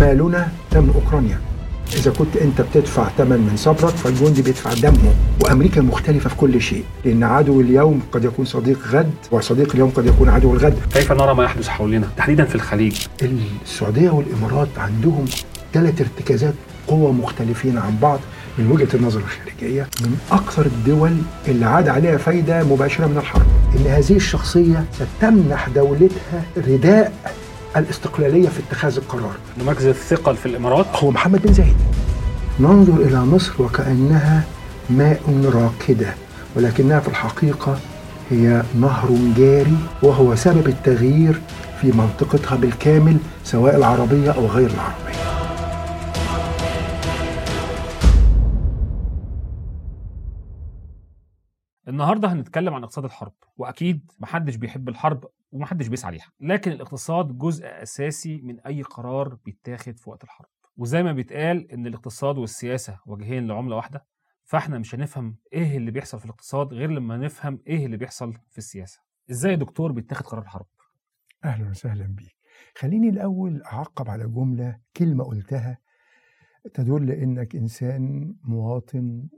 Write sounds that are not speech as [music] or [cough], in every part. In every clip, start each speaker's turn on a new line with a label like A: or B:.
A: مالنا ثمن أوكرانيا. إذا كنت أنت بتدفع ثمن من صبرك فالجندي بيدفع دمه. وأمريكا مختلفة في كل شيء لأن عدو اليوم قد يكون صديق غد وصديق اليوم قد يكون عدو الغد.
B: كيف نرى ما يحدث حولنا؟ تحديدا في الخليج.
A: السعودية والإمارات عندهم ثلاث ارتكازات قوى مختلفين عن بعض من وجهة النظر الخارجية من أكثر الدول اللي عاد عليها فايدة مباشرة من الحرب. إن هذه الشخصية ستمنح دولتها رداء الاستقلالية في اتخاذ القرار.
B: نمكذ الثقل في الإمارات.
A: هو محمد بن زايد. ننظر إلى مصر وكأنها ماء راكدة ولكنها في الحقيقة هي نهر جاري وهو سبب التغيير في منطقتها بالكامل سواء العربية أو غير العربية.
B: النهارده هنتكلم عن اقتصاد الحرب وأكيد محدش بيحب الحرب ومحدش بيسعى ليها. لكن الاقتصاد جزء أساسي من أي قرار بيتاخد في وقت الحرب. وزي ما بيتقال إن الاقتصاد والسياسة وجهين لعملة واحدة فإحنا مش هنفهم إيه اللي بيحصل في الاقتصاد غير لما نفهم إيه اللي بيحصل في السياسة. إزاي يا دكتور بيتاخد قرار الحرب؟
A: أهلا وسهلا بيك. خليني الأول أعقب على جملة كلمة قلتها تدل إنك إنسان مواطن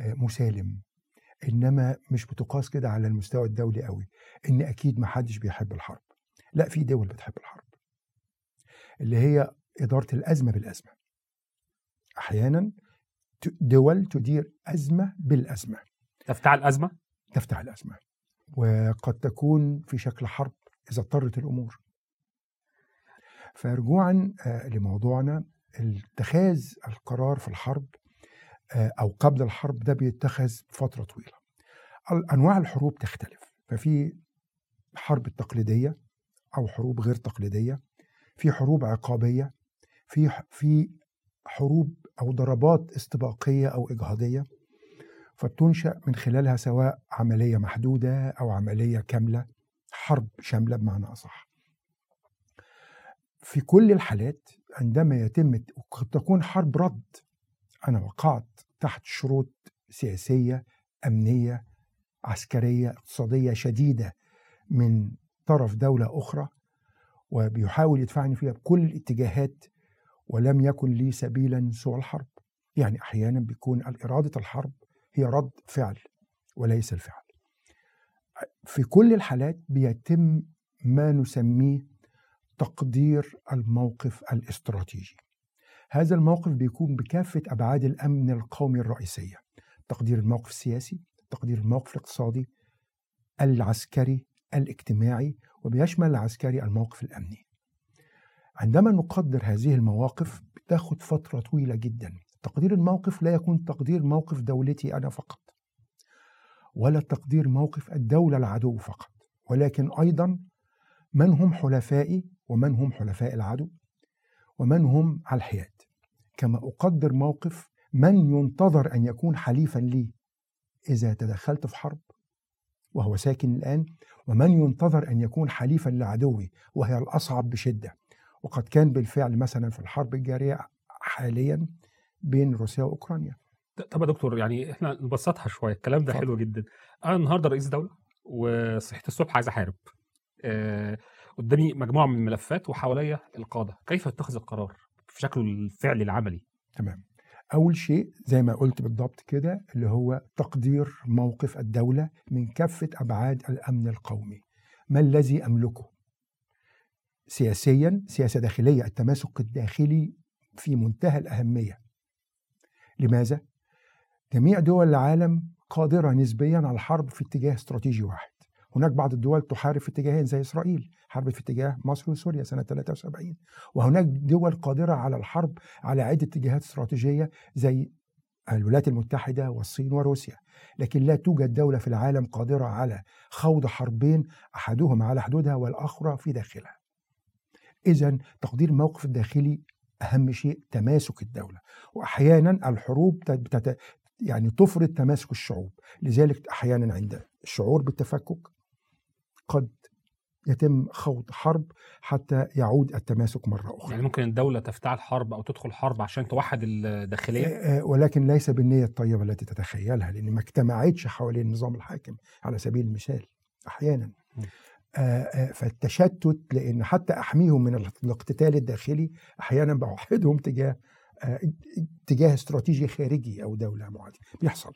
A: مسالم. إنما مش بتقاس كده على المستوى الدولي قوي إن أكيد ما حدش بيحب الحرب. لا في دول بتحب الحرب. اللي هي إدارة الأزمة بالأزمة. أحيانا دول تدير أزمة بالأزمة.
B: تفتعل الأزمة؟
A: تفتح الأزمة. وقد تكون في شكل حرب إذا اضطرت الأمور. فرجوعا لموضوعنا. اتخاذ القرار في الحرب أو قبل الحرب ده بيتخذ فترة طويلة. أنواع الحروب تختلف. ففي حرب التقليديه أو حروب غير تقليدية في حروب عقابية في في حروب أو ضربات استباقية أو إجهاضية. فبتنشأ من خلالها سواء عملية محدودة أو عملية كاملة حرب شاملة بمعنى أصح. في كل الحالات عندما يتم تكون حرب رد أنا وقعت تحت شروط سياسية أمنية عسكرية اقتصادية شديدة من طرف دولة أخرى وبيحاول يدفعني فيها بكل الاتجاهات ولم يكن لي سبيلا سوى الحرب. يعني أحيانا بيكون إرادة الحرب هي رد فعل وليس الفعل. في كل الحالات بيتم ما نسميه تقدير الموقف الاستراتيجي. هذا الموقف بيكون بكافة أبعاد الأمن القومي الرئيسية. تقدير الموقف السياسي تقدير الموقف الاقتصادي العسكري الاجتماعي وبيشمل العسكري الموقف الأمني. عندما نقدر هذه المواقف بتاخد فترة طويلة جدا. تقدير الموقف لا يكون تقدير موقف دولتي أنا فقط ولا تقدير موقف الدولة العدو فقط. ولكن أيضا من هم حلفائي ومن هم حلفاء العدو؟ ومن هم على الحياد؟ كما أقدر موقف من ينتظر أن يكون حليفا لي إذا تدخلت في حرب وهو ساكن الآن ومن ينتظر أن يكون حليفا لعدوي وهي الأصعب بشدة. وقد كان بالفعل مثلا في الحرب الجارية حاليا بين روسيا وأوكرانيا.
B: طب يا دكتور يعني إحنا نبسطها شوية. الكلام ده حلو جدا. أنا النهارده رئيس دولة وصحيت الصبح عايز أحارب. آه قدامي مجموعة من الملفات وحواليا القادة. كيف اتخذ القرار؟ في شكله الفعلي العملي.
A: تمام. أول شيء زي ما قلت بالضبط كده اللي هو تقدير موقف الدولة من كافة أبعاد الأمن القومي. ما الذي أملكه؟ سياسيا سياسة داخلية التماسك الداخلي في منتهى الأهمية. لماذا؟ جميع دول العالم قادرة نسبيا على الحرب في اتجاه استراتيجي واحد. هناك بعض الدول تحارب في اتجاهين زي إسرائيل حربت في اتجاه مصر وسوريا سنة 73 وهناك دول قادرة على الحرب على عدة اتجاهات استراتيجية زي الولايات المتحدة والصين وروسيا لكن لا توجد دولة في العالم قادرة على خوض حربين احدهما على حدودها والأخرى في داخلها اذا تقدير الموقف الداخلي أهم شيء تماسك الدولة واحيانا الحروب. يعني تفرض تماسك الشعوب لذلك أحيانا عند الشعور بالتفكك قد يتم خوض حرب حتى يعود التماسك مرة أخرى.
B: يعني ممكن الدولة تفتعل حرب أو تدخل حرب عشان توحد الداخلية؟
A: ولكن ليس بالنية الطيبة التي تتخيلها لأن ما اجتمعتش حوالين النظام الحاكم على سبيل المثال أحيانا. آه، آه، فالتشتت لأن حتى أحميهم من الاقتتال الداخلي أحيانا بوحدهم تجاه آه، تجاه استراتيجي خارجي أو دولة معادية. بيحصل.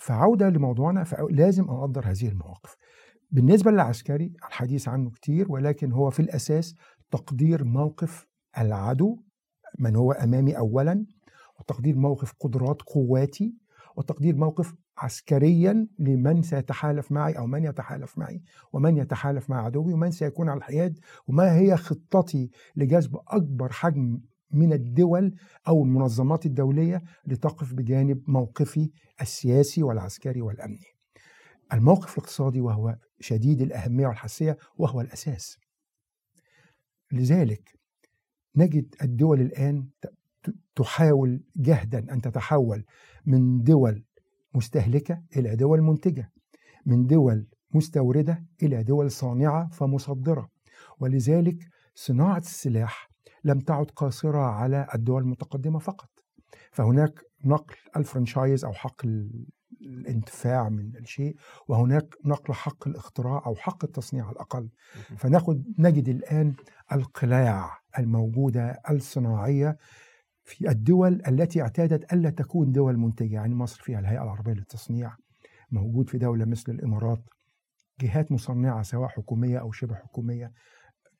A: فعودة لموضوعنا فلازم أقدر هذه المواقف. بالنسبة للعسكري الحديث عنه كتير ولكن هو في الأساس تقدير موقف العدو من هو أمامي اولا وتقدير موقف قدرات قواتي وتقدير موقف عسكريا لمن سيتحالف معي أو من يتحالف معي ومن يتحالف مع عدوي ومن سيكون على الحياد وما هي خطتي لجذب أكبر حجم من الدول أو المنظمات الدولية لتقف بجانب موقفي السياسي والعسكري والأمني. الموقف الاقتصادي وهو شديد الأهمية والحساسية وهو الأساس. لذلك نجد الدول الآن تحاول جهدا أن تتحول من دول مستهلكة إلى دول منتجة من دول مستوردة إلى دول صانعة فمصدرة ولذلك صناعة السلاح لم تعد قاصرة على الدول المتقدمة فقط فهناك نقل الفرنشايز أو حق الانتفاع من الشيء وهناك نقل حق الاختراع أو حق التصنيع على الأقل. فناخد نجد الآن القلاع الموجودة الصناعية في الدول التي اعتادت ألا تكون دول منتجة يعني مصر فيها الهيئة العربية للتصنيع موجود في دولة مثل الإمارات جهات مصنعة سواء حكومية أو شبه حكومية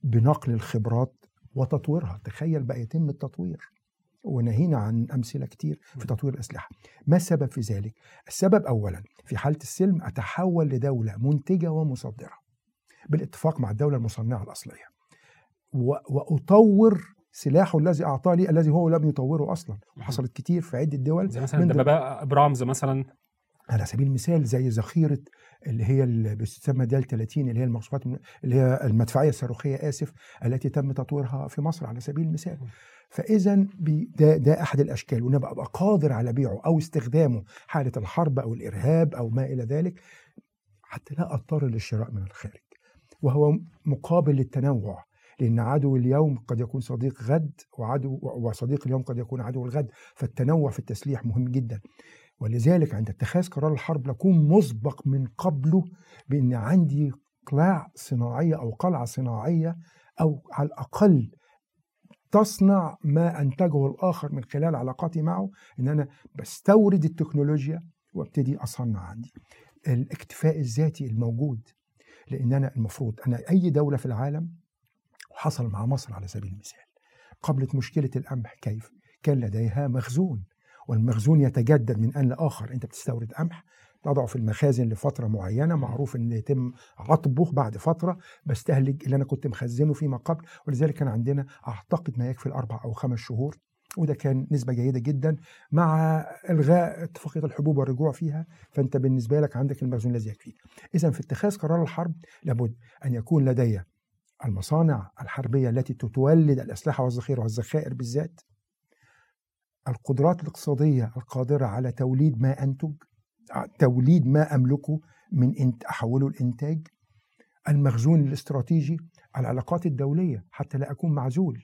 A: بنقل الخبرات وتطويرها. تخيل بقى يتم التطوير. ونهينا عن أمثلة كتير في تطوير الأسلحة. ما السبب في ذلك؟ السبب أولا في حالة السلم أتحول لدولة منتجة ومصدرة بالاتفاق مع الدولة المصنعة الأصلية. وأطور سلاحه الذي اعطاه لي الذي هو لم يطوره أصلا وحصلت كتير في عدة دول
B: زي مثلا دبابة. برامز مثلا.
A: على سبيل المثال زي ذخيرة اللي هي اللي بتسمى دال 30 اللي هي المقصوفات اللي هي المدفعية الصاروخية آسف التي تم تطويرها في مصر على سبيل المثال. فإذا ده ده أحد الأشكال. وان ابقى قادر على بيعه أو استخدامه حالة الحرب أو الإرهاب أو ما إلى ذلك حتى لا أضطر للشراء من الخارج. وهو مقابل للتنوع لأن عدو اليوم قد يكون صديق غد وعدو وصديق اليوم قد يكون عدو الغد. فالتنوع في التسليح مهم جدا. ولذلك عند اتخاذ قرار الحرب نكون مسبق من قبله بأن عندي قلاع صناعية أو قلعة صناعية أو على الأقل تصنع ما أنتجه الآخر من خلال علاقاتي معه إن أنا بستورد التكنولوجيا وأبتدي أصنع عندي. الاكتفاء الذاتي الموجود لأن أنا المفروض أنا أي دولة في العالم وحصل مع مصر على سبيل المثال. قبلت مشكلة القمح كيف؟ كان لديها مخزون. والمخزون يتجدد من آن لآخر. أنت بتستورد قمح تضعه في المخازن لفترة معينة. معروف أن يتم عطبه بعد فترة بستهلك اللي أنا كنت مخزنه فيما قبل. ولذلك كان عندنا أعتقد ما يكفي الأربع أو خمس شهور. وده كان نسبة جيدة جدا. مع إلغاء اتفاقية الحبوب والرجوع فيها فأنت بالنسبة لك عندك المخزون الذي يكفيك إذا في اتخاذ قرار الحرب لابد أن يكون لدي المصانع الحربية التي تتولد الأسلحة والذخيرة والذخائر بالذات. القدرات الاقتصادية القادرة على توليد ما أنتج توليد ما أملكه من أحوله لإنتاج المخزون الاستراتيجي العلاقات الدولية حتى لا أكون معزول.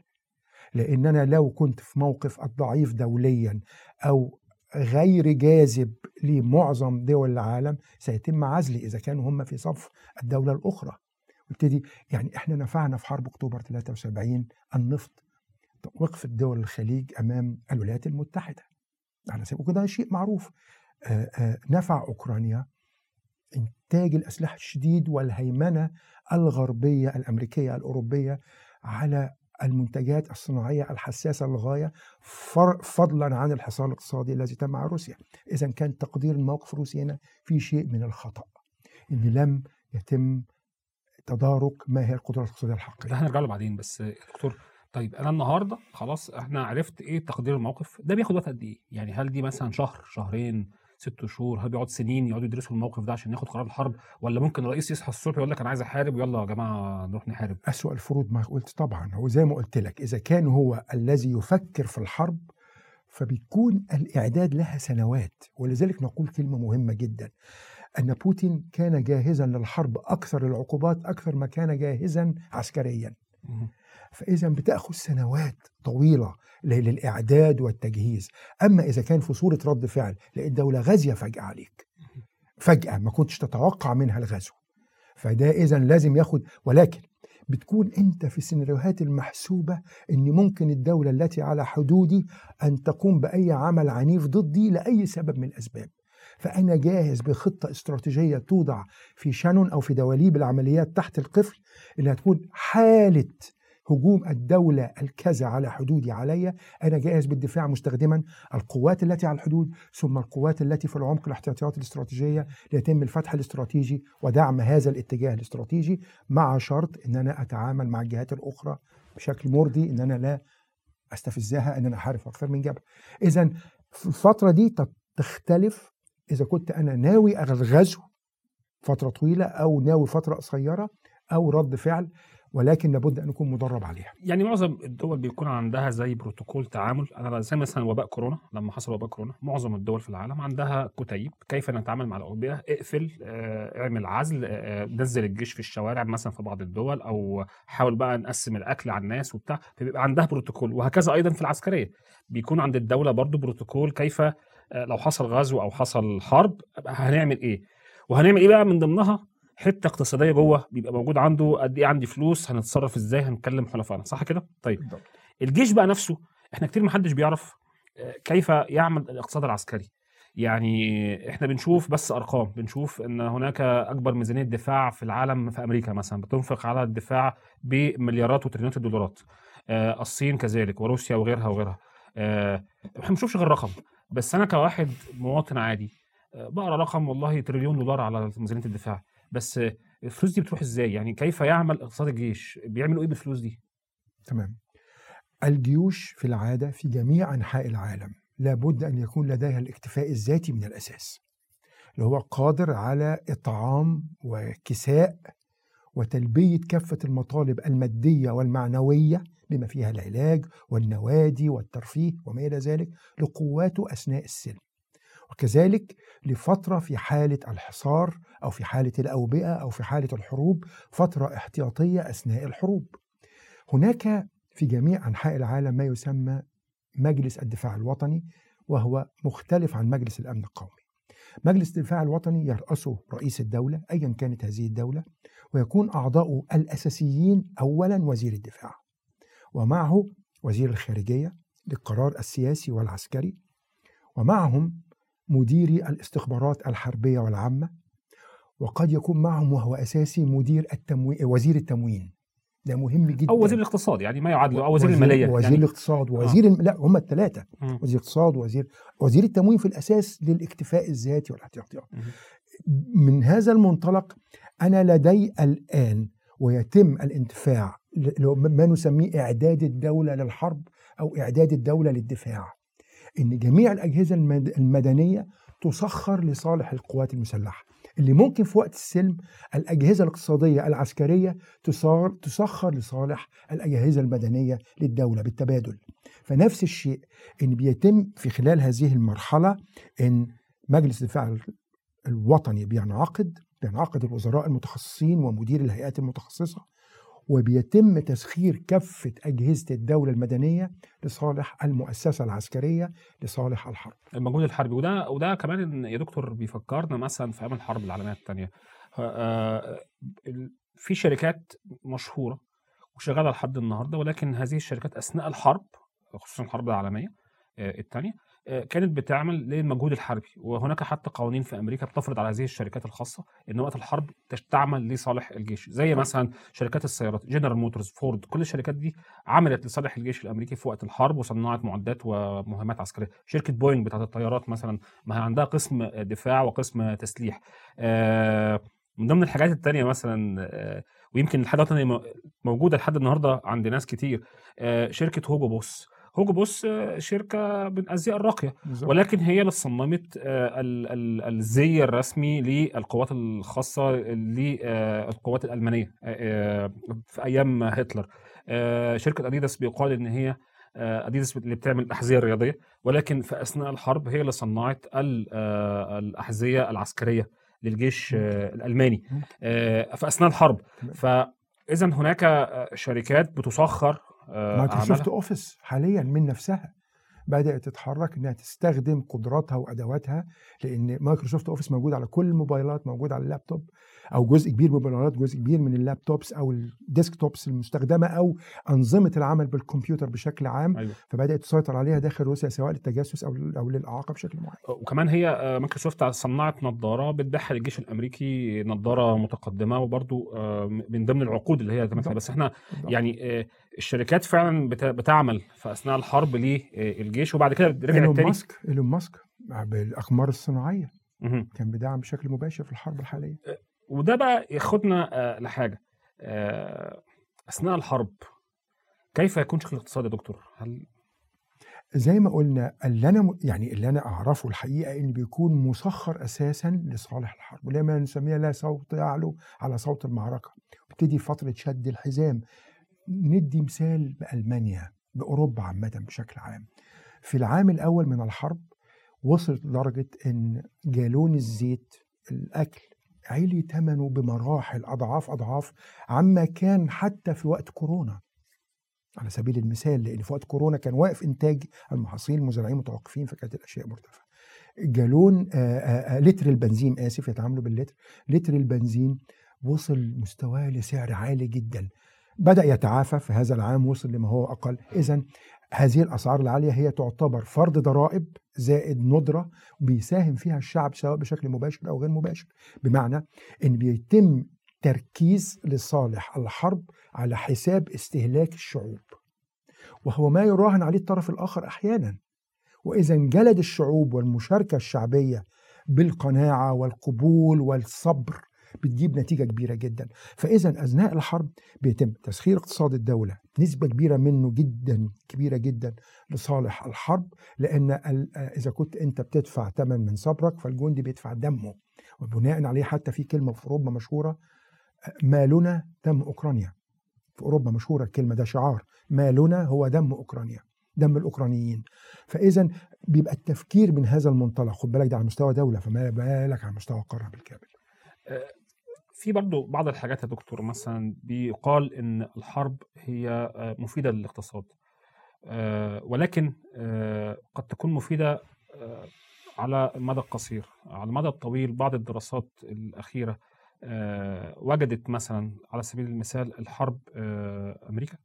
A: لأن أنا لو كنت في موقف الضعيف دوليا أو غير جاذب لمعظم دول العالم سيتم عزلي إذا كانوا هم في صف الدولة الأخرى. نبتدي يعني إحنا نفعنا في حرب أكتوبر 73 النفط وقفت دول الخليج أمام الولايات المتحدة. على سبيل وكده شيء معروف. آآ آآ نفع أوكرانيا إنتاج الأسلحة الشديد والهيمنة الغربية الأمريكية الأوروبية على المنتجات الصناعية الحساسة للغاية فضلا عن الحصار الاقتصادي الذي تم مع روسيا. اذا كان تقدير الموقف الروسي هنا في شيء من الخطأ إن لم يتم تدارك ما هي القدرات الاقتصادية الحقيقية.
B: ده هنرجع له بعدين بس دكتور طيب أنا النهارده خلاص إحنا عرفت إيه تقدير الموقف ده بياخد وقت قد إيه؟ يعني هل دي مثلا شهر شهرين ست شهور؟ هل بيقعد سنين يقعدوا يدرسوا الموقف ده عشان ياخد قرار الحرب؟ ولا ممكن الرئيس يصحى الصبح يقول لك أنا عايز أحارب ويلا يا جماعة نروح نحارب؟
A: اسوء الفروض ما قلت طبعا هو زي ما قلت لك إذا كان هو الذي يفكر في الحرب فبيكون الإعداد لها سنوات ولذلك نقول كلمة مهمة جدا. أن بوتين كان جاهزا للحرب أكثر العقوبات أكثر ما كان جاهزا عسكريا. فإذا بتأخذ سنوات طويلة للإعداد والتجهيز. أما إذا كان في صورة رد فعل لقيت دولة غازية فجأة عليك. فجأة ما كنتش تتوقع منها الغزو. فده إذا لازم ياخد ولكن بتكون أنت في السيناريوهات المحسوبة إن ممكن الدولة التي على حدودي أن تقوم بأي عمل عنيف ضدي لأي سبب من الأسباب. فأنا جاهز بخطة استراتيجية توضع في شانون أو في دواليب العمليات تحت القفل إنها تكون حالة هجوم الدولة الكذا على حدودي علي أنا جاهز بالدفاع مستخدما القوات التي على الحدود ثم القوات التي في العمق الاحتياطيات الاستراتيجية ليتم الفتح الاستراتيجي ودعم هذا الاتجاه الاستراتيجي مع شرط أن أنا أتعامل مع الجهات الأخرى بشكل مرضي أن أنا لا أستفزها أن أنا أحارب أكثر من جبهة. إذا في الفترة دي تختلف إذا كنت أنا ناوي الغزو فترة طويلة أو ناوي فترة قصيرة أو رد فعل ولكن لابد أن يكون مدرب عليها.
B: يعني معظم الدول بيكون عندها زي بروتوكول تعامل. أنا زي مثلا وباء كورونا لما حصل وباء كورونا معظم الدول في العالم عندها كتيب كيف نتعامل مع الاوبئه اقفل آه اعمل عزل آه نزل الجيش في الشوارع مثلا في بعض الدول أو حاول بقى نقسم الأكل على الناس وبتاع. فبيبقى عندها بروتوكول وهكذا أيضا في العسكرية. بيكون عند الدولة برضو بروتوكول كيف لو حصل غزو أو حصل حرب هنعمل إيه؟ وهنعمل إيه بقى من ضمنها؟ حتة اقتصادية جوه بيبقى موجود عنده قد إيه عندي فلوس هنتصرف إزاي هنكلم حلفائنا صح كده؟ طيب. الجيش بقى نفسه إحنا كتير محدش بيعرف كيف يعمل الاقتصاد العسكري. يعني إحنا بنشوف بس أرقام بنشوف إن هناك أكبر ميزانية دفاع في العالم في أمريكا مثلا بتنفق على الدفاع بمليارات وتريليونات الدولارات. آه الصين كذلك وروسيا وغيرها وغيرها. آه إحنا ما بنشوفش غير رقم. بس أنا كواحد مواطن عادي آه بقرأ رقم والله تريليون دولار على ميزانية الدفاع. بس الفلوس دي بتروح إزاي؟ يعني كيف يعمل اقتصاد الجيش؟ بيعملوا إيه بالفلوس دي؟
A: تمام. الجيوش في العادة في جميع أنحاء العالم لابد أن يكون لديها الاكتفاء الذاتي من الأساس اللي هو قادر على إطعام وكساء وتلبية كافة المطالب المادية والمعنوية بما فيها العلاج والنوادي والترفيه وما إلى ذلك لقواته أثناء السلم. وكذلك لفترة في حالة الحصار أو في حالة الأوبئة أو في حالة الحروب فترة احتياطية أثناء الحروب. هناك في جميع أنحاء العالم ما يسمى مجلس الدفاع الوطني وهو مختلف عن مجلس الأمن القومي. مجلس الدفاع الوطني يرأسه رئيس الدولة أيا كانت هذه الدولة ويكون أعضاؤه الأساسيين أولا وزير الدفاع. ومعه وزير الخارجية للقرار السياسي والعسكري ومعهم مديري الاستخبارات الحربية والعامة وقد يكون معهم وهو أساسي مدير التموين وزير التموين. ده مهم جدا.
B: أو وزير الاقتصاد يعني ما يعادل أو وزير, وزير المالية
A: وزير
B: يعني
A: الاقتصاد ووزير آه. لا هم الثلاثه وزير الاقتصاد وزير وزير التموين في الأساس للاكتفاء الذاتي والاحتياطيات من هذا المنطلق أنا لدي الآن ويتم الانتفاع ما نسميه إعداد الدولة للحرب أو إعداد الدولة للدفاع. إن جميع الأجهزة المدنية تسخر لصالح القوات المسلحة. اللي ممكن في وقت السلم الأجهزة الاقتصادية العسكرية تسخر لصالح الأجهزة المدنية للدولة بالتبادل. فنفس الشيء إن بيتم في خلال هذه المرحلة إن مجلس الدفاع الوطني بينعقد بينعقد الوزراء المتخصصين ومدير الهيئات المتخصصة وبيتم تسخير كافة أجهزة الدولة المدنية لصالح المؤسسة العسكرية لصالح الحرب.
B: المجهود الحربي وده وده كمان يا دكتور بيفكرنا مثلا في أيام الحرب العالمية الثانية في شركات مشهورة وشغالة لحد النهارده ولكن هذه الشركات أثناء الحرب خصوصا الحرب العالمية الثانية كانت بتعمل للمجهود الحربي. وهناك حتى قوانين في أمريكا بتفرض على هذه الشركات الخاصة إن وقت الحرب تعمل لصالح الجيش. زي مثلا شركات السيارات General Motors Ford كل الشركات دي عملت لصالح الجيش الأمريكي في وقت الحرب وصنعت معدات ومهمات عسكرية. شركة بوينج بتاعت الطيارات مثلا ما هي عندها قسم دفاع وقسم تسليح. من ضمن الحاجات التانية مثلا ويمكن لحد دلوقتي موجودة لحد النهارده عند ناس كتير شركة هوجو بوس هوجو بوس شركة من الازياء الراقية. بالزبط. ولكن هي اللي صممت الزي الرسمي للقوات الخاصة للقوات الألمانية في أيام هتلر. شركة أديداس بيقال إن هي أديداس اللي بتعمل الاحذيه الرياضيه ولكن في أثناء الحرب هي اللي صنعت الأحذية العسكرية للجيش الألماني. في أثناء الحرب. فاذا هناك شركات بتسخر
A: Microsoft Office حاليا من نفسها بدأت تتحرك إنها تستخدم قدراتها وأدواتها لأن Microsoft Office موجود على كل الموبايلات موجود على اللابتوب. أو جزء كبير من الموبايلات جزء كبير من ال laptops أو ال desktops المستخدمة أو أنظمة العمل بالكمبيوتر بشكل عام.
B: أيوه.
A: فبدأت تسيطر عليها داخل روسيا سواء للتجسس أو أو للأعاقة بشكل معين.
B: وكمان هي آه، مايكروسوفت صنعت نظارة بتبيعها للجيش الأمريكي نظارة متقدمة وبرضو آه، من ضمن العقود اللي هي تمتها. بس
A: إحنا.
B: يعني الشركات فعلا بت- بتعمل في أثناء الحرب للجيش وبعد كده رجعت
A: إيلون
B: تاني.
A: ماسك إيلون ماسك بالأقمار
B: الصناعية.
A: كان بيدعم بشكل مباشر في الحرب الحالية.
B: وده بقى ياخدنا آه، لحاجة آه، أثناء الحرب كيف يكون شكل الاقتصاد يا دكتور؟ هل
A: زي ما قلنا اللي أنا يعني اللي أنا أعرفه الحقيقة إن بيكون مسخر أساسا لصالح الحرب ولما ما نسميها لا صوت يعلو على صوت المعركة. بتدي فترة شد الحزام. ندي مثال بألمانيا بأوروبا عامة بشكل عام. في العام الأول من الحرب وصلت لدرجة إن جالون الزيت الأكل عالي ثمنه بمراحل أضعاف أضعاف عما كان حتى في وقت كورونا. على سبيل المثال لأن في وقت كورونا كان واقف إنتاج المحاصيل المزارعين متوقفين فكانت الأشياء مرتفعة. جالون آآ آآ لتر البنزين آسف يتعاملوا باللتر لتر البنزين وصل مستواه لسعر عالي جدا. بدأ يتعافى في هذا العام وصل لما هو أقل. اذا هذه الأسعار العالية هي تعتبر فرض ضرائب زائد ندرة بيساهم فيها الشعب سواء بشكل مباشر أو غير مباشر. بمعنى إن بيتم تركيز لصالح الحرب على حساب استهلاك الشعوب. وهو ما يراهن عليه الطرف الآخر أحيانا. وإذا انجلد الشعوب والمشاركة الشعبية بالقناعة والقبول والصبر بتجيب نتيجة كبيرة جدا. فإذا أثناء الحرب بيتم تسخير اقتصاد الدولة نسبة كبيرة منه جدا كبيرة جدا لصالح الحرب لأن ال- إذا كنت أنت بتدفع ثمن من صبرك فالجندي بيدفع دمه. وبناء عليه حتى في كلمة في أوروبا مشهورة مالنا دم أوكرانيا. في أوروبا مشهورة الكلمة ده شعار مالنا هو دم أوكرانيا دم الأوكرانيين. فإذا بيبقى التفكير من هذا المنطلق خد بالك ده على مستوى دولة فما بالك على مستوى قارة بالكامل.
B: في برضو بعض الحاجات يا دكتور مثلا بيقال إن الحرب هي آه، مفيدة للاقتصاد آه، ولكن آه، قد تكون مفيدة على المدى القصير. على المدى الطويل بعض الدراسات الأخيرة وجدت مثلا على سبيل المثال الحرب أمريكا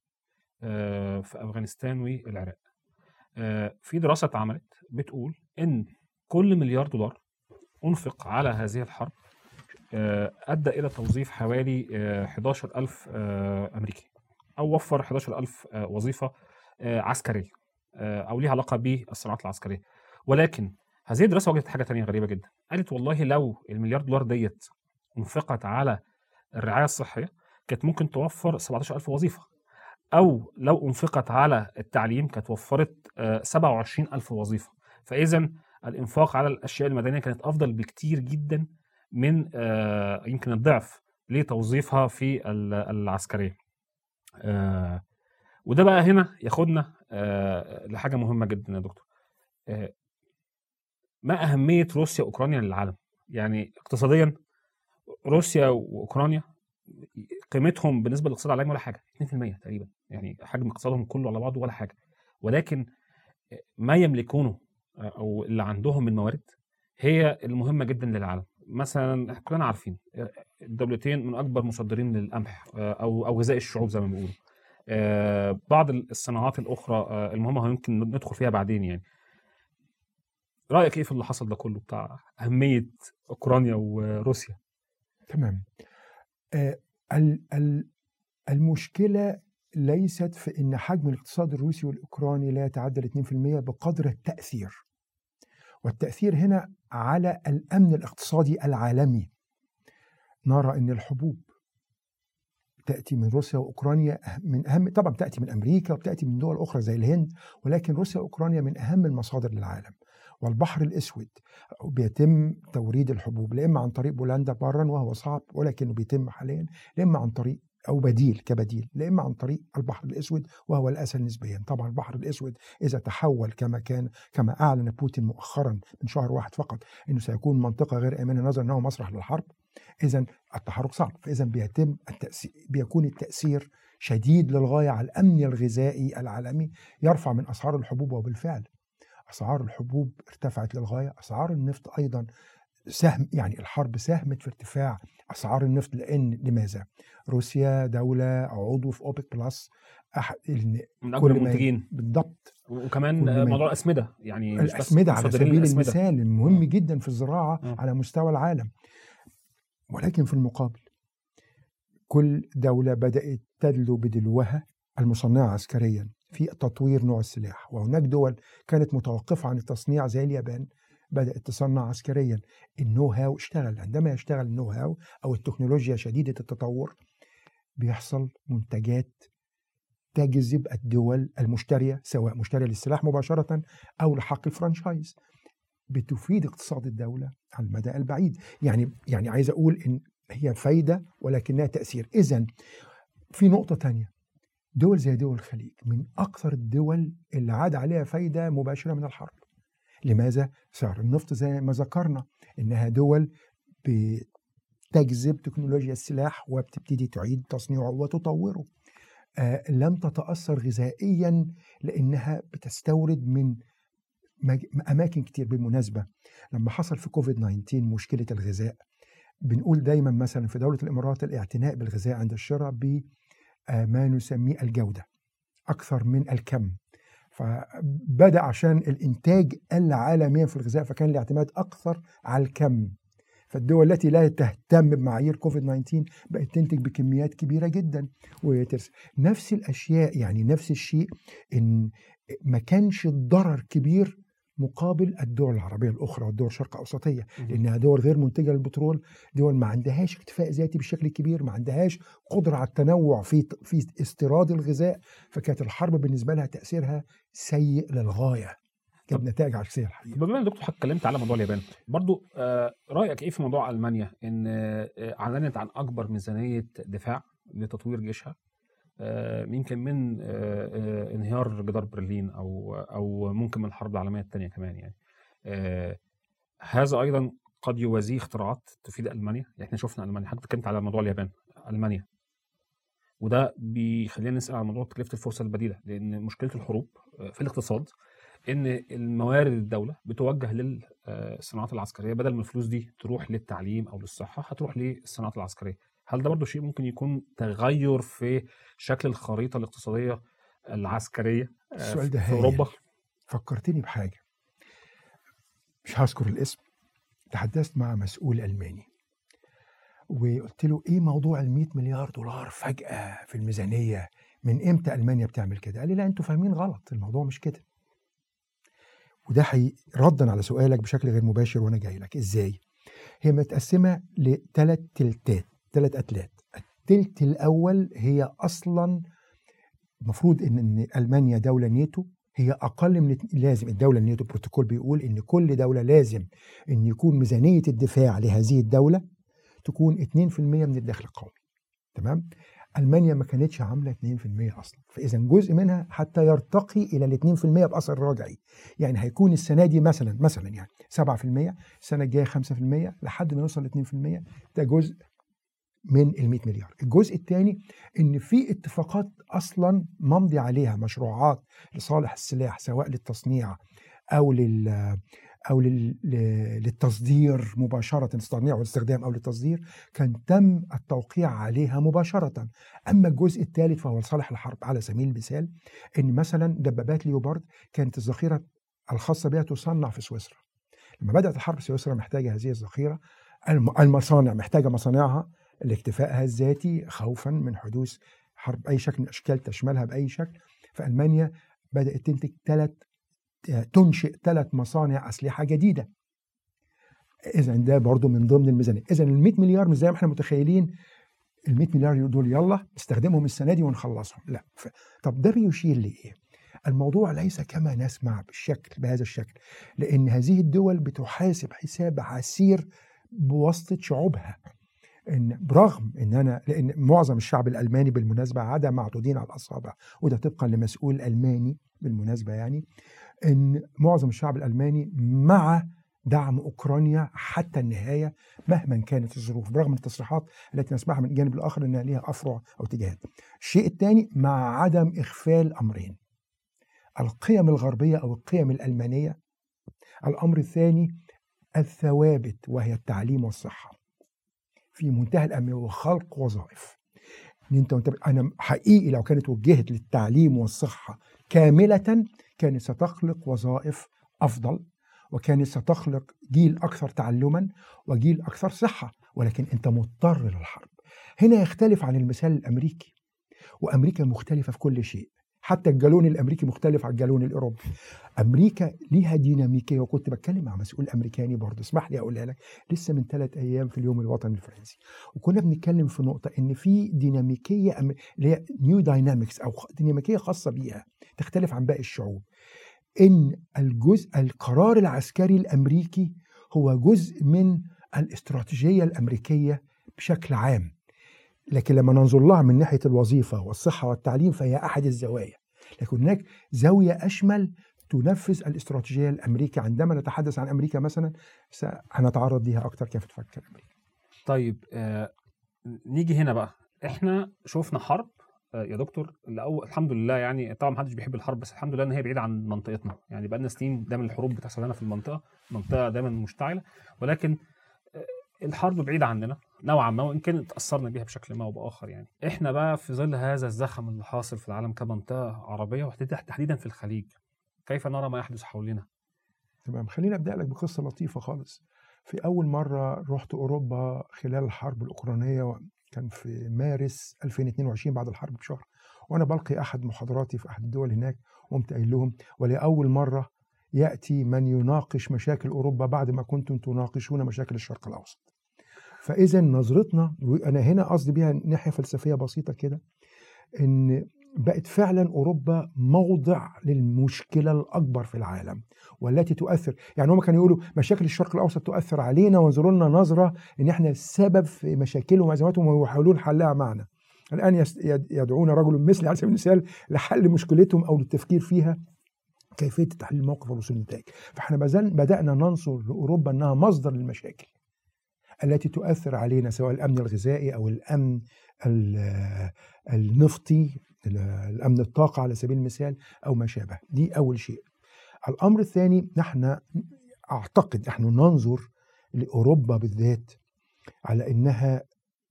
B: في أفغانستان والعراق. في دراسة اتعملت بتقول إن كل مليار دولار أنفق على هذه الحرب أدى إلى توظيف حوالي آه، 11000 آه، أمريكي أو وفر 11000 آه، وظيفة آه، عسكرية آه، أو ليها علاقة بالصناعات العسكرية. ولكن هذه الدراسة وجدت حاجة تانية غريبة جدا. قالت والله لو المليار دولار ديت انفقت على الرعاية الصحية كانت ممكن توفر 17000 وظيفة. أو لو انفقت على التعليم كانت وفرت آه، 27000 وظيفة. فاذا الإنفاق على الأشياء المدنية كانت أفضل بكتير جدا من آه، يمكن الضعف لتوظيفها في ال- العسكرية. آه، وده بقى هنا ياخدنا آه، لحاجة مهمة جدا يا دكتور. ما أهمية روسيا وأوكرانيا للعالم؟ يعني اقتصاديا روسيا وأوكرانيا قيمتهم بالنسبة للاقتصاد العالمي ولا حاجة؟ 2% تقريبا. يعني حجم اقتصادهم كله على بعضه ولا حاجة. ولكن ما يملكونه أو اللي عندهم من موارد هي المهمة جدا للعالم. مثلا كلنا عارفين الدولتين من أكبر مصدرين للقمح أو أو غذاء الشعوب زي ما بيقولوا. آه، بعض الصناعات الأخرى آه، المهمه يمكن ندخل فيها بعدين يعني. رأيك إيه في اللي حصل ده كله بتاع أهمية أوكرانيا وروسيا؟
A: تمام. آه ال- ال- المشكلة ليست في أن حجم الاقتصاد الروسي والأوكراني لا يتعدى ال 2% بقدر التأثير. والتأثير هنا على الأمن الاقتصادي العالمي. نرى أن الحبوب تأتي من روسيا وأوكرانيا أه- من أهم طبعا تأتي من أمريكا وبتأتي من دول أخرى زي الهند ولكن روسيا وأوكرانيا من أهم المصادر للعالم. والبحر الأسود بيتم توريد الحبوب لا إما عن طريق بولندا برا وهو صعب ولكنه بيتم حاليا لا إما عن طريق أو بديل كبديل لا إما عن طريق البحر الأسود وهو الأسهل نسبيا. طبعا البحر الأسود إذا تحول كما كان كما أعلن بوتين مؤخرا من شهر واحد فقط أنه سيكون منطقة غير آمنة نظرا أنه مسرح للحرب إذا التحرك صعب فإذا بيتم التأثير بيكون التأثير شديد للغاية على الأمن الغذائي العالمي يرفع من أسعار الحبوب وبالفعل أسعار الحبوب ارتفعت للغاية أسعار النفط أيضا سهم يعني الحرب ساهمت في ارتفاع أسعار النفط لأن لماذا؟ روسيا دولة عضو في أوبك بلس أح...
B: من
A: أكبر
B: المنتجين
A: بالضبط
B: وكمان موضوع الأسمدة يعني
A: الأسمدة على سبيل
B: الأسمدة.
A: المثال مهم. جدا في الزراعة
B: آه.
A: على مستوى العالم ولكن في المقابل كل دولة بدأت تدلو بدلوها المصنعة عسكريا في تطوير نوع السلاح وهناك دول كانت متوقفة عن التصنيع زي اليابان بدات تصنع عسكريا. ال know-how اشتغل عندما يشتغل ال know-how أو التكنولوجيا شديدة التطور بيحصل منتجات تجذب الدول المشترية سواء مشترية للسلاح مباشرة أو لحق ال franchise. بتفيد اقتصاد الدولة على المدى البعيد. يعني يعني عايز أقول إن هي فايدة ولكنها تأثير. اذا في نقطة تانية. دول زي دول الخليج من أكثر الدول اللي عاد عليها فايدة مباشرة من الحرب. لماذا سعر النفط؟ زي ما ذكرنا إنها دول بتجذب تكنولوجيا السلاح وبتبتدي تعيد تصنيعه وتطوره. آه لم تتأثر غذائيا لأنها بتستورد من أماكن كتير بالمناسبة. لما حصل في كوفيد 19 مشكلة الغذاء بنقول دايما مثلا في دولة الإمارات الاعتناء بالغذاء عند الشراء بما نسميه الجودة أكثر من الكم. فبدأ عشان الإنتاج قل عالميا في الغذاء فكان الاعتماد أكثر على الكم. فالدول التي لا تهتم بمعايير كوفيد 19 بقت تنتج بكميات كبيرة جدا. وترس نفس الأشياء يعني نفس الشيء إن ما كانش الضرر كبير مقابل الدول العربية الأخرى والدول الشرق
B: الأوسطية.
A: لأنها دول غير منتجة للبترول دول ما عندهاش اكتفاء ذاتي بالشكل الكبير ما عندهاش قدرة على التنوع في في استيراد الغذاء فكانت الحرب بالنسبة لها تأثيرها سيء للغاية. كانت نتائج عكسية الحقيقة.
B: بما إن دكتور حضرتك اتكلمت على موضوع اليابان برضو آه، رأيك إيه في موضوع ألمانيا؟ إن آه، إعلنت عن أكبر ميزانية دفاع لتطوير جيشها؟ يمكن من آه، آه، انهيار جدار برلين أو أو ممكن من الحرب العالمية الثانية كمان يعني. آه، هذا أيضا قد يوازيه اختراعات تفيد ألمانيا. يعني إحنا شفنا ألمانيا حضرتك اتكلمت على موضوع اليابان ألمانيا. وده بيخلينا نسأل على موضوع تكلفة الفرصة البديلة لأن مشكلة الحروب آه، في الاقتصاد إن الموارد الدولة بتوجه للصناعات العسكرية. بدل ما الفلوس دي تروح للتعليم أو للصحة هتروح للصناعات العسكرية. هل ده برضو شيء ممكن يكون تغير في شكل الخريطة الاقتصادية العسكرية آه،
A: السؤال ده
B: في. أوروبا
A: فكرتني بحاجة مش هذكر الاسم تحدثت مع مسؤول ألماني وقلت له إيه موضوع ال 100 مليار دولار فجأة في الميزانية من إمتى ألمانيا بتعمل كده؟ قال لي لا أنتوا فاهمين غلط الموضوع مش كده. وده حي... ردا على سؤالك بشكل غير مباشر وأنا جاي لك إزاي؟ هي متقسمة لثلاث تلتات ثلاث أتلات. التلت الأول هي أصلا المفروض ان إن ألمانيا دولة نيتو هي أقل من لازم الدولة النيتو بروتوكول بيقول إن كل دولة لازم إن يكون ميزانية الدفاع لهذه الدولة تكون 2% من الدخل القومي. تمام؟ ألمانيا ما كانتش عاملة 2% أصلا. فاذا جزء منها حتى يرتقي إلى ال 2% بأثر راجعي. يعني هيكون السنة دي مثلا مثلا يعني 7% السنة الجاية 5% لحد ما يوصل ل 2% ده جزء من ال 100 مليار. الجزء الثاني إن في اتفاقات أصلا ممضي عليها مشروعات لصالح السلاح سواء للتصنيع أو لل أو لل... للتصدير مباشرة التصنيع والاستخدام أو للتصدير كان تم التوقيع عليها مباشرة. أما الجزء الثالث فهو لصالح الحرب على سبيل المثال إن مثلا دبابات ليوبارد كانت الذخيرة الخاصة بها تصنع في سويسرا. لما بدأت الحرب سويسرا محتاجة هذه الذخيرة الم- المصانع محتاجة مصانعها لاكتفائها الذاتي خوفا من حدوث حرب أي شكل من الأشكال تشملها بأي شكل. فالمانيا بدأت تنتج ثلاث تنشئ ثلاث مصانع أسلحة جديدة. اذا ده برضو من ضمن الميزانية. اذا ال 100 مليار مش زي ما إحنا متخيلين. ال 100 مليار دول يلا نستخدمهم السنة دي ونخلصهم. لا ف... طب ده بيشير لإيه؟ الموضوع ليس كما نسمع بالشكل بهذا الشكل لأن هذه الدول بتحاسب حساب عسير بواسطة شعوبها. إن برغم إن أنا لأن معظم الشعب الألماني بالمناسبة عدا معدودين على الاصابع وده طبقا لمسؤول ألماني بالمناسبة يعني إن معظم الشعب الألماني مع دعم أوكرانيا حتى النهاية مهما كانت الظروف برغم التصريحات التي نسمعها من الجانب الآخر انها ليها أفرع أو اتجاهات. الشيء الثاني مع عدم إغفال أمرين. القيم الغربية أو القيم الألمانية. الأمر الثاني الثوابت وهي التعليم والصحة في منتهى الأهمية وخلق وظائف. أنت وأنت أنا حقيقي لو كانت وجهت للتعليم والصحة كاملة كانت ستخلق وظائف أفضل وكانت ستخلق جيل أكثر تعلما وجيل أكثر صحة ولكن أنت مضطر للحرب. هنا يختلف عن المثال الأمريكي وأمريكا مختلفة في كل شيء. حتى الجالون الأمريكي مختلف عن الجالون الأوروبي. أمريكا ليها ديناميكية وكنت بتكلم مع مسؤول أمريكاني برضه. اسمح لي أقولها لك. لسه من ثلاث أيام في اليوم الوطني الفرنسي. وكنا بنتكلم في نقطة إن في ديناميكية اللي هي new dynamics أو ديناميكية خاصة بيها تختلف عن باقي الشعوب. إن الجزء القرار العسكري الأمريكي هو جزء من الاستراتيجية الأمريكية بشكل عام. لكن لما ننظر لها من ناحية الوظيفة والصحة والتعليم فهي أحد الزوايا. لكن هناك زاوية أشمل تنفذ الاستراتيجية الأمريكية. عندما نتحدث عن أمريكا مثلا هنتعرض ليها أكتر كيف تفكر أمريكا.
B: طيب آه نيجي هنا بقى. إحنا شفنا حرب آه يا دكتور الأول الحمد لله يعني طبعا محدش بيحب الحرب بس الحمد لله إن هي بعيدة عن منطقتنا. يعني بقى لنا سنين دايما الحروب بتحصل لنا في المنطقة منطقة دايما مشتعلة. ولكن آه الحرب بعيدة عننا. نوعا ما وإن كان تأثرنا بيها بشكل ما أو بآخر يعني. إحنا بقى في ظل هذا الزخم اللي حاصل في العالم كمنطقة عربية وتحديدا في الخليج كيف نرى ما يحدث حولنا؟
A: تمام. خليني أبدأ لك بقصة لطيفة خالص. في أول مرة رحت أوروبا خلال الحرب الأوكرانية كان في مارس 2022 بعد الحرب بشهر وأنا بلقي أحد محاضراتي في أحد الدول هناك قمت قايل لهم ولأول مرة يأتي من يناقش مشاكل أوروبا بعد ما كنتم تناقشون مشاكل الشرق الأوسط. فإذا نظرتنا وأنا هنا قصدي بيها ناحية فلسفية بسيطة كده إن بقت فعلا أوروبا موضع للمشكلة الأكبر في العالم والتي تؤثر. يعني هم كانوا يقولوا مشاكل الشرق الأوسط تؤثر علينا وينظروا لنا نظرة إن إحنا السبب في مشاكلهم وأزماتهم ويحاولون حلها معنا. الآن يدعون رجل مثلي على سبيل المثال لحل مشكلتهم أو للتفكير فيها كيفية تحليل الموقف والوصول للنتائج. فإحنا بدأنا ننظر لأوروبا إنها مصدر للمشاكل. التي تؤثر علينا سواء الأمن الغذائي أو الأمن النفطي الأمن الطاقة على سبيل المثال أو ما شابه. دي أول شيء. الأمر الثاني نحن أعتقد نحن ننظر لأوروبا بالذات على إنها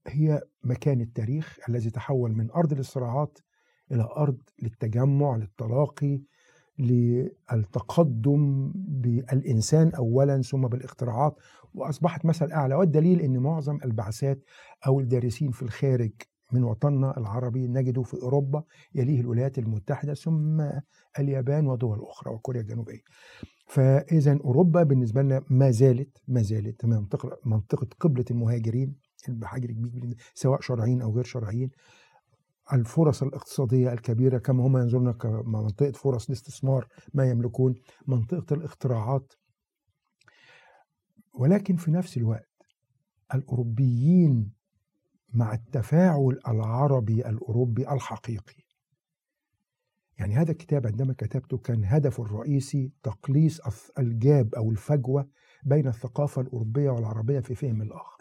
A: هي مكان التاريخ الذي تحول من أرض للصراعات إلى أرض للتجمع للتلاقي للتقدم بالإنسان اولا ثم بالاختراعات وأصبحت مثل أعلى والدليل إن معظم البعثات أو الدارسين في الخارج من وطننا العربي نجده في أوروبا يليه الولايات المتحدة ثم اليابان ودول أخرى وكوريا الجنوبية. فاذا أوروبا بالنسبة لنا ما زالت ما زالت منطقة قبلة المهاجرين المهاجر سواء شرعيين أو غير شرعيين الفرص الاقتصادية الكبيرة كما هم ينظرون كمنطقة فرص لاستثمار ما يملكون منطقة الاختراعات. ولكن في نفس الوقت الأوروبيين مع التفاعل العربي الأوروبي الحقيقي. يعني هذا الكتاب عندما كتبته كان هدفه الرئيسي تقليص الجاب أو الفجوة بين الثقافة الأوروبية والعربية في فهم الآخر.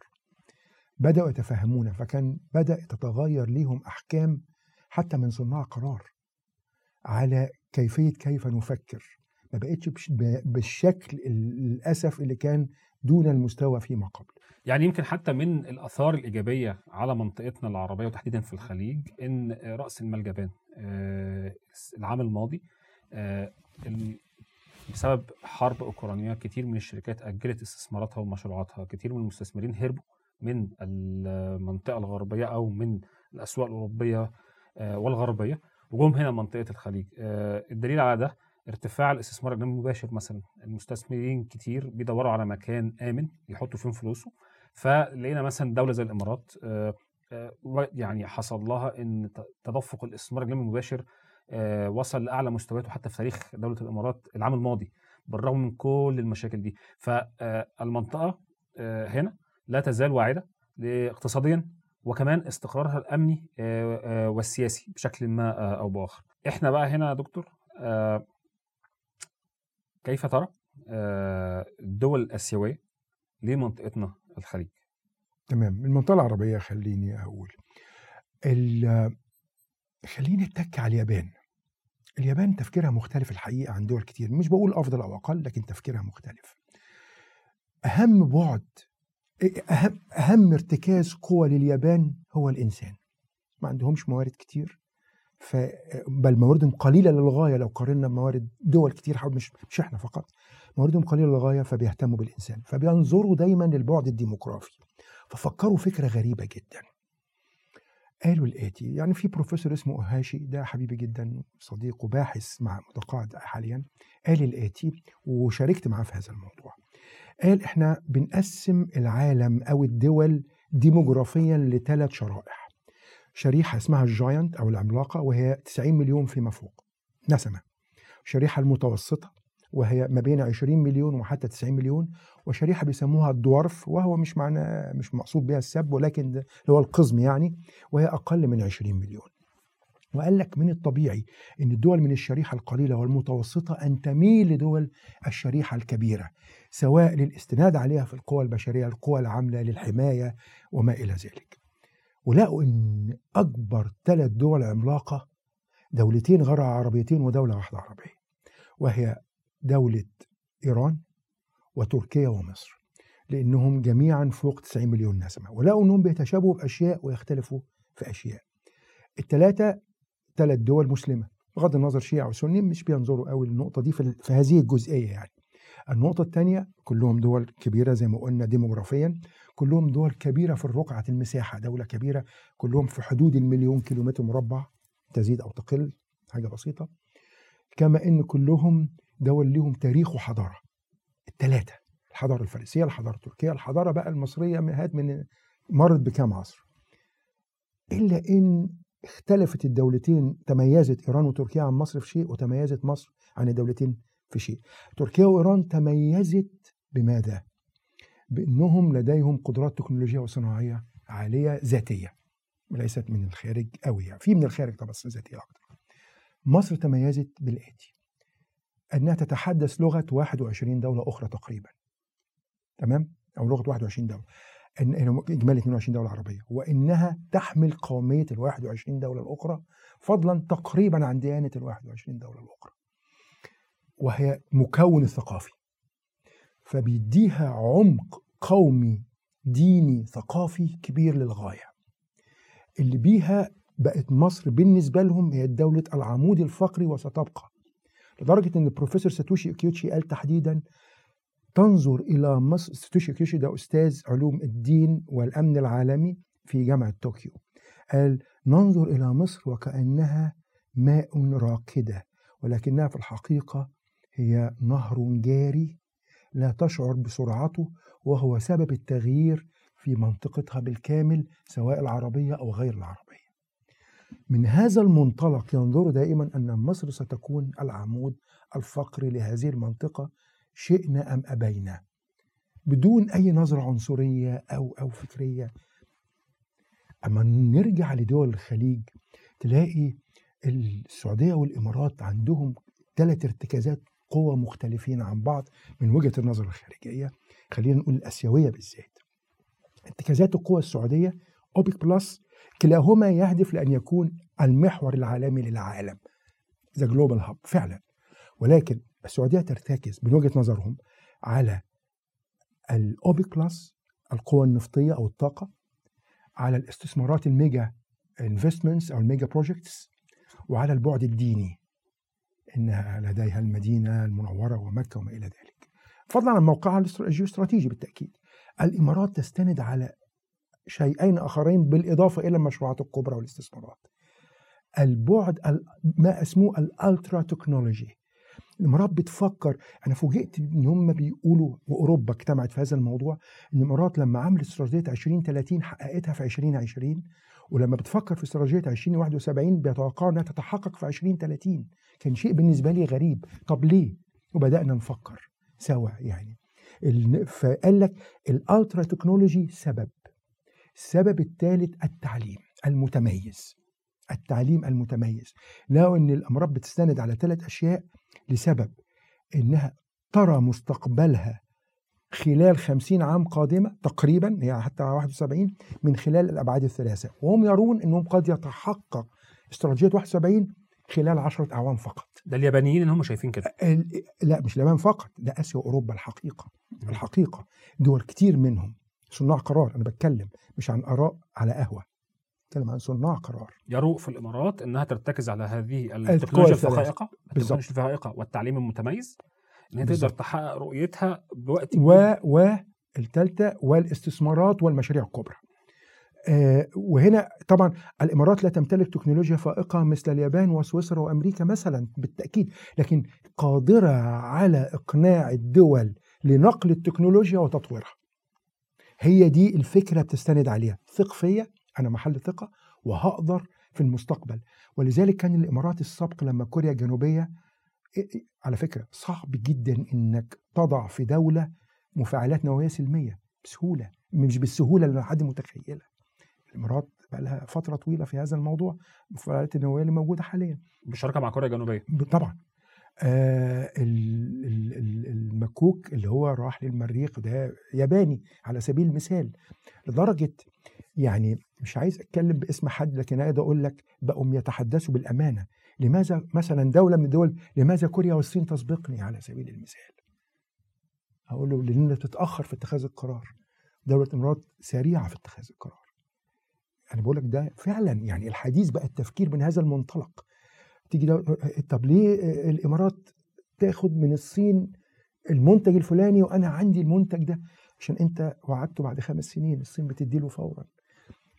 A: بدأوا يتفهمون فكان بدأ تتغير ليهم أحكام حتى من صناع قرار على كيفية كيف نفكر. ما بقتش بالشكل للأسف اللي كان دون المستوى فيما قبل.
B: يعني يمكن حتى من الآثار الإيجابية على منطقتنا العربية وتحديدا في الخليج إن رأس المال جبان. العام الماضي بسبب حرب أوكرانيا كتير من الشركات أجلت استثماراتها ومشروعاتها كتير من المستثمرين هربوا من المنطقة الغربية أو من الأسواق الأوروبية والغربية وجم هنا منطقة الخليج. الدليل على ده ارتفاع الاستثمار الأجنبي المباشر مثلا. المستثمرين كتير بيدوروا على مكان آمن يحطوا فيه فلوسه. فلقينا مثلا دولة زي الإمارات يعني حصل لها إن تدفق الاستثمار الأجنبي المباشر وصل لأعلى مستوياته حتى في تاريخ دولة الإمارات العام الماضي بالرغم من كل المشاكل دي. فالمنطقة هنا لا تزال واعدة اقتصاديا وكمان استقرارها الأمني والسياسي بشكل ما أو بآخر. إحنا بقى هنا يا دكتور كيف ترى الدول الآسيوية لمنطقتنا الخليج؟
A: تمام. المنطقة العربية خليني أقول. خليني أتك على اليابان. اليابان تفكيرها مختلف الحقيقة عن دول كتير. مش بقول أفضل أو أقل لكن تفكيرها مختلف. أهم بعد اهم أهم ارتكاز قوى لليابان هو الإنسان. ما عندهمش موارد كتير. ف بل مواردهم قليلة للغاية. لو قارنا بموارد دول كتير حول مش مش إحنا فقط. مواردهم قليلة للغاية فبيهتموا بالإنسان. فبينظروا دايما للبعد الديموغرافي. ففكروا فكرة غريبة جدا. قالوا الآتي يعني في بروفيسور اسمه أوهاشي ده حبيبي جدا صديق وباحث مع متقاعد حاليا قال الآتي وشاركت معاه في هذا الموضوع. قال إحنا بنقسم العالم أو الدول ديموغرافيا لثلاث شرائح. شريحة اسمها ال giant أو العملاقة وهي 90 مليون فيما فوق. نسمة. الشريحه المتوسطة وهي ما بين 20 مليون وحتى 90 مليون. وشريحة بيسموها ال dwarf وهو مش معنى مش مقصود بها السب ولكن اللي هو القزم يعني وهي أقل من 20 مليون. وقال لك من الطبيعي إن الدول من الشريحة القليلة والمتوسطة أن تميل لدول الشريحة الكبيرة سواء للاستناد عليها في القوى البشرية القوى العاملة للحماية وما إلى ذلك. ولقوا إن أكبر ثلاث دول عملاقة دولتين غير عربيتين ودولة واحدة عربية وهي دولة إيران وتركيا ومصر لأنهم جميعا فوق 90 مليون نسمة ولقوا إنهم بيتشابهوا باشياء ويختلفوا في أشياء. الثلاثه ثلاث دول مسلمة. بغض النظر شيعة وسني مش بينظروا قوي للنقطة دي في في هذه الجزئية يعني. النقطة الثانية كلهم دول كبيرة زي ما قلنا ديموغرافيا. كلهم دول كبيرة في الرقعة المساحة دولة كبيرة. كلهم في حدود المليون كيلومتر مربع تزيد أو تقل. حاجة بسيطة. كما إن كلهم دول لهم تاريخ وحضارة. الثلاثة الحضارة الفارسية الحضارة التركية الحضارة بقى المصرية من هات من مرت بكام عصر. إلا إن اختلفت الدولتين تميزت إيران وتركيا عن مصر في شيء وتميزت مصر عن الدولتين في شيء تركيا وإيران تميزت بماذا؟ بأنهم لديهم قدرات تكنولوجية وصناعية عالية ذاتية وليست من الخارج قوي يعني في من الخارج طبعا بس ذاتية أكتر مصر تميزت بالآتي أنها تتحدث لغة 21 دولة أخرى تقريبا تمام؟ أو لغة 21 دولة إن إجمالي 22 دولة عربية وإنها تحمل قومية ال 21 دولة الأخرى فضلا تقريبا عن ديانة ال 21 دولة الأخرى. وهي مكون الثقافي فبيديها عمق قومي ديني ثقافي كبير للغاية. اللي بيها بقت مصر بالنسبة لهم هي دولة العمود الفقري وستبقى. لدرجة أن البروفيسور ساتوشي أوكيوتشي قال تحديدا تنظر إلى مصر ساتوشي أوكيوتشي ده أستاذ علوم الدين والأمن العالمي في جامعة طوكيو. قال ننظر إلى مصر وكأنها ماء راكدة ولكنها في الحقيقة هي نهر جاري لا تشعر بسرعته وهو سبب التغيير في منطقتها بالكامل سواء العربية أو غير العربية. من هذا المنطلق ينظر دائما أن مصر ستكون العمود الفقري لهذه المنطقة شئنا أم أبينا. بدون أي نظرة عنصرية أو أو فكرية. أما نرجع لدول الخليج تلاقي السعودية والإمارات عندهم ثلاث ارتكازات قوى مختلفين عن بعض من وجهة النظر الخارجية. خلينا نقول الأسيوية بالذات. ارتكازات القوى السعودية أوبك بلس كلاهما يهدف لأن يكون المحور العالمي للعالم. the global hub فعلا. ولكن السعودية ترتكز من وجهة نظرهم على الأوبك بلس القوى النفطية أو الطاقة على الاستثمارات ال mega investments أو ال mega projects وعلى البعد الديني إنها لديها المدينة المنورة ومكة وما إلى ذلك. فضلا عن موقعها الجيوستراتيجي بالتأكيد. الإمارات تستند على شيئين آخرين بالإضافة إلى المشروعات الكبرى والاستثمارات. البعد ما اسموه ال ultra technology. الامارات بتفكر. أنا فوجئت إن هم بيقولوا واوروبا اجتمعت في هذا الموضوع إن الامارات لما عملت استراتيجية 2030 حققتها في 2020 ولما بتفكر في استراتيجية 2071 بيتوقعوا إنها تتحقق في 2030 كان شيء بالنسبة لي غريب. طب ليه؟ وبدأنا نفكر سوا يعني. فقال لك الألترا تكنولوجي سبب. السبب الثالث التعليم المتميز. التعليم المتميز. لقوا إن الأمراض بتستند على ثلاث أشياء لسبب إنها ترى مستقبلها خلال خمسين عام قادمة تقريبا هي حتى 71 من خلال الأبعاد الثلاثة. وهم يرون أنهم قد يتحقق استراتيجية 71 خلال عشرة أعوام فقط.
B: ده اليابانيين ان هم شايفين كده.
A: لا مش اليابان فقط ده آسيا وأوروبا الحقيقة. الحقيقة دول كتير منهم صناع قرار أنا بتكلم مش عن آراء على قهوة. بتكلم عن صناع قرار
B: يروق في الإمارات إنها ترتكز على هذه التكنولوجيا. الفائقه. التكنولوجيا الفائقه والتعليم المتميز إن هي تقدر. تحقق رؤيتها بوقت
A: و والثالثه والاستثمارات والمشاريع الكبرى آه، وهنا طبعا الإمارات لا تمتلك تكنولوجيا فائقة مثل اليابان وسويسرا وأمريكا مثلا بالتأكيد لكن قادرة على إقناع الدول لنقل التكنولوجيا وتطويرها هي دي الفكرة بتستند عليها ثق فيا أنا محل ثقة وهقدر في المستقبل. ولذلك كان الإمارات السابق لما كوريا الجنوبية على فكرة صعب جدا إنك تضع في دولة مفاعلات نووية سلمية بسهولة مش بالسهولة اللي حد متخيلها. الإمارات بقى لها فترة طويلة في هذا الموضوع المفاعلات النووية اللي موجودة حاليا.
B: بالشراكه مع كوريا
A: الجنوبية. طبعا. آه ال- ال- ال- المكوك اللي هو راح للمريخ ده ياباني على سبيل المثال. لدرجة يعني مش عايز أتكلم باسم حد لكن أقدر أقول لك بقوا يتحدثوا بالأمانة. لماذا مثلا دولة من الدول لماذا كوريا والصين تسبقني على سبيل المثال؟ هقول له لأن بتتاخر في اتخاذ القرار. دولة الامارات سريعة في اتخاذ القرار. أنا بقول لك ده فعلا يعني الحديث بقى التفكير من هذا المنطلق. تيجي ده طب ليه الإمارات تاخد من الصين المنتج الفلاني وأنا عندي المنتج ده؟ عشان أنت وعدته بعد خمس سنين الصين بتديله فورا.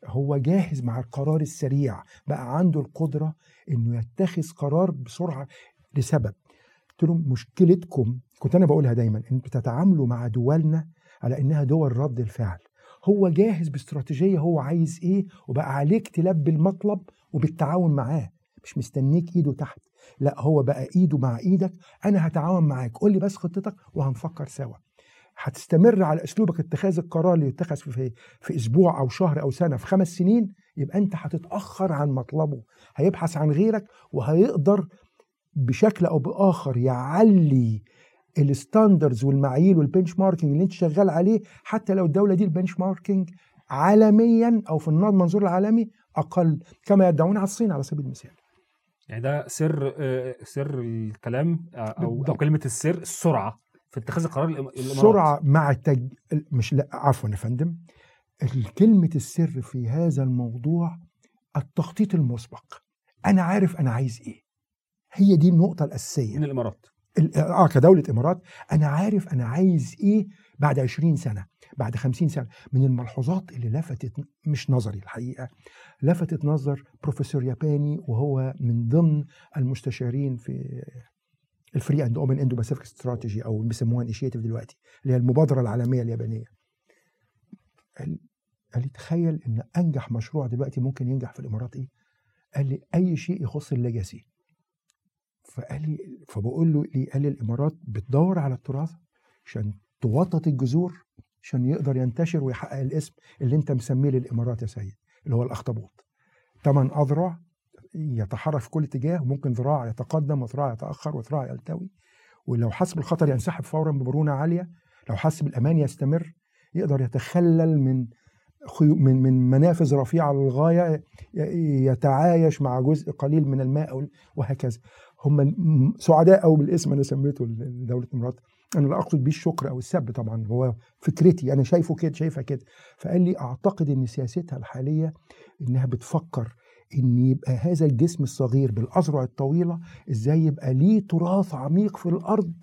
A: هو جاهز مع القرار السريع بقى عنده القدرة إنه يتخذ قرار بسرعة لسبب. قلت لهم مشكلتكم كنت أنا بقولها دايما إن بتتعاملوا مع دولنا على إنها دول رد الفعل. هو جاهز باستراتيجية هو عايز إيه وبقى عليك تلبي المطلب وبالتعاون معاه. مش مستنيك إيده تحت. لا هو بقى إيده مع إيدك أنا هتعاون معاك. قول لي بس خطتك وهنفكر سوا. هتستمر على أسلوبك اتخاذ القرار اللي يتخذ في في أسبوع أو شهر أو سنة في خمس سنين يبقى أنت هتتأخر عن مطلبه. هيبحث عن غيرك وهيقدر بشكل أو بآخر يعلي ال standards والمعايير وال benchmarking اللي أنت شغال عليه حتى لو الدولة دي ال benchmarking عالميا أو في المنظور العالمي أقل كما يدعون على الصين على سبيل المثال.
B: يعني ده سر آه، سر الكلام آه، أو
A: أو.
B: كلمة السر السرعة. في اتخاذ القرار الإمارات.
A: سرعة مع التج... مش لأ عفوا يا فندم. كلمة السر في هذا الموضوع التخطيط المسبق. أنا عارف أنا عايز إيه. هي دي النقطة الأساسية.
B: من الإمارات.
A: ال- آه كدولة امارات أنا عارف أنا عايز إيه بعد 20 سنة بعد 50 سنة. من الملحوظات اللي لفتت مش نظري الحقيقة لفتت نظر بروفيسور ياباني وهو من ضمن المستشارين في ال Free and Open Indo-Pacific Strategy أو بيسموها initiative دلوقتي اللي هي المبادرة العالمية اليابانية. قال قال لي تخيل إن أنجح مشروع دلوقتي ممكن ينجح في الإمارات إيه؟ قال لي أي شيء يخص الليجاسي. فقال لي فبقول له ليه؟ قال لي الإمارات بتدور على التراث عشان توطط الجذور عشان يقدر ينتشر ويحقق الاسم اللي أنت مسميه للإمارات يا سيد اللي هو الأخطبوط. ثمان أذرع يتحرك في كل اتجاه وممكن ذراع يتقدم وذراع يتأخر وذراع يلتوي. ولو حس بالخطر ينسحب فورا بمرونه عالية لو حس بالامان يستمر يقدر يتخلل من من من منافذ رفيعة للغاية يتعايش مع جزء قليل من الماء وهكذا. هم سعداء قوي بالاسم أنا سميته لدولة الامارات أنا لا أقصد بيه الشكر أو السب طبعا هو فكرتي أنا شايفه كده شايفها كده. فقال لي أعتقد إن سياستها الحالية إنها بتفكر إن يبقى هذا الجسم الصغير بالأذرع الطويلة إزاي يبقى ليه تراث عميق في الأرض؟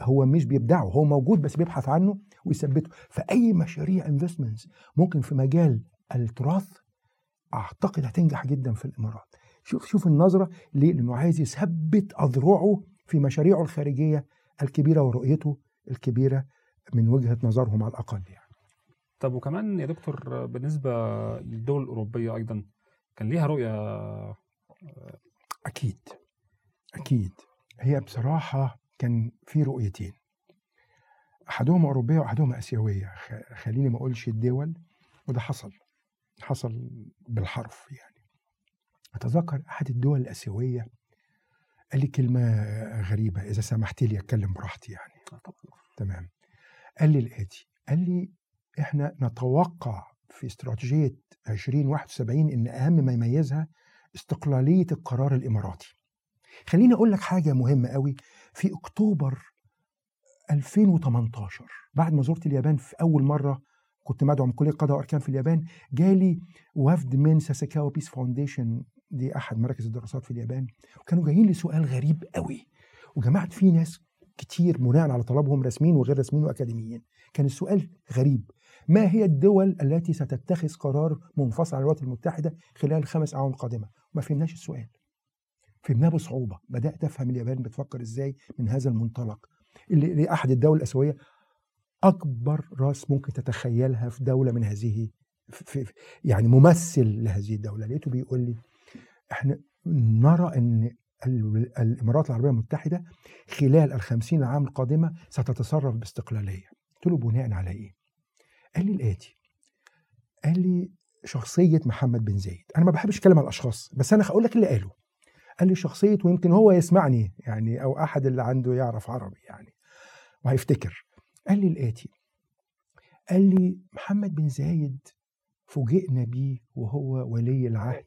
A: هو مش بيبدعه هو موجود بس بيبحث عنه ويثبته. فأي مشاريع انفستمنتس ممكن في مجال التراث أعتقد هتنجح جدا في الإمارات. شوف شوف النظرة ليه لأنه عايز يثبت أذرعه في مشاريعه الخارجية الكبيرة ورؤيته الكبيرة من وجهة نظرهم على الأقل يعني.
B: طب وكمان يا دكتور بالنسبة للدول الأوروبية أيضا كان ليها رؤية
A: أكيد أكيد. هي بصراحة كان في رؤيتين. أحدهما أوروبية وأحدهما آسيوية. خليني ما أقولش الدول وده حصل حصل بالحرف يعني. أتذكر أحد الدول الآسيوية قال لي كلمة غريبة إذا سمحت لي أتكلم براحتي يعني. تمام. قال لي الآتي قال لي إحنا نتوقع في استراتيجية 2071 إن أهم ما يميزها استقلالية القرار الإماراتي. خليني أقول لك حاجة مهمة قوي. في أكتوبر 2018 بعد ما زرت اليابان في أول مرة كنت مدعو من كلية قضاء وأركان في اليابان جالي وفد من Sasakawa Peace Foundation دي أحد مراكز الدراسات في اليابان وكانوا جايين لي سؤال غريب قوي. وجمعت فيه ناس كتير بناء على طلبهم رسميين وغير رسميين وأكاديميين. كان السؤال غريب. ما هي الدول التي ستتخذ قرار منفصل عن الولايات المتحدة خلال الخمس أعوام القادمه ما فهمناش السؤال. فهمناه بصعوبة. بدأت افهم اليابان بتفكر إزاي من هذا المنطلق. اللي اللي احد الدول الأسيوية أكبر رأس ممكن تتخيلها في دولة من هذه في يعني ممثل لهذه الدولة. لقيته بيقول لي إحنا نرى إن ال- الإمارات العربية المتحدة خلال الخمسين عام القادمة ستتصرف باستقلالية. قلت له بناء على إيه؟ قال لي الآتي. قال لي شخصية محمد بن زايد أنا ما بحبش اتكلم على الأشخاص بس أنا هقول لك اللي قاله. قال لي شخصية ويمكن هو يسمعني يعني أو أحد اللي عنده يعرف عربي يعني وهيفتكر. قال لي الآتي. قال لي محمد بن زايد فوجئنا بيه وهو ولي العهد.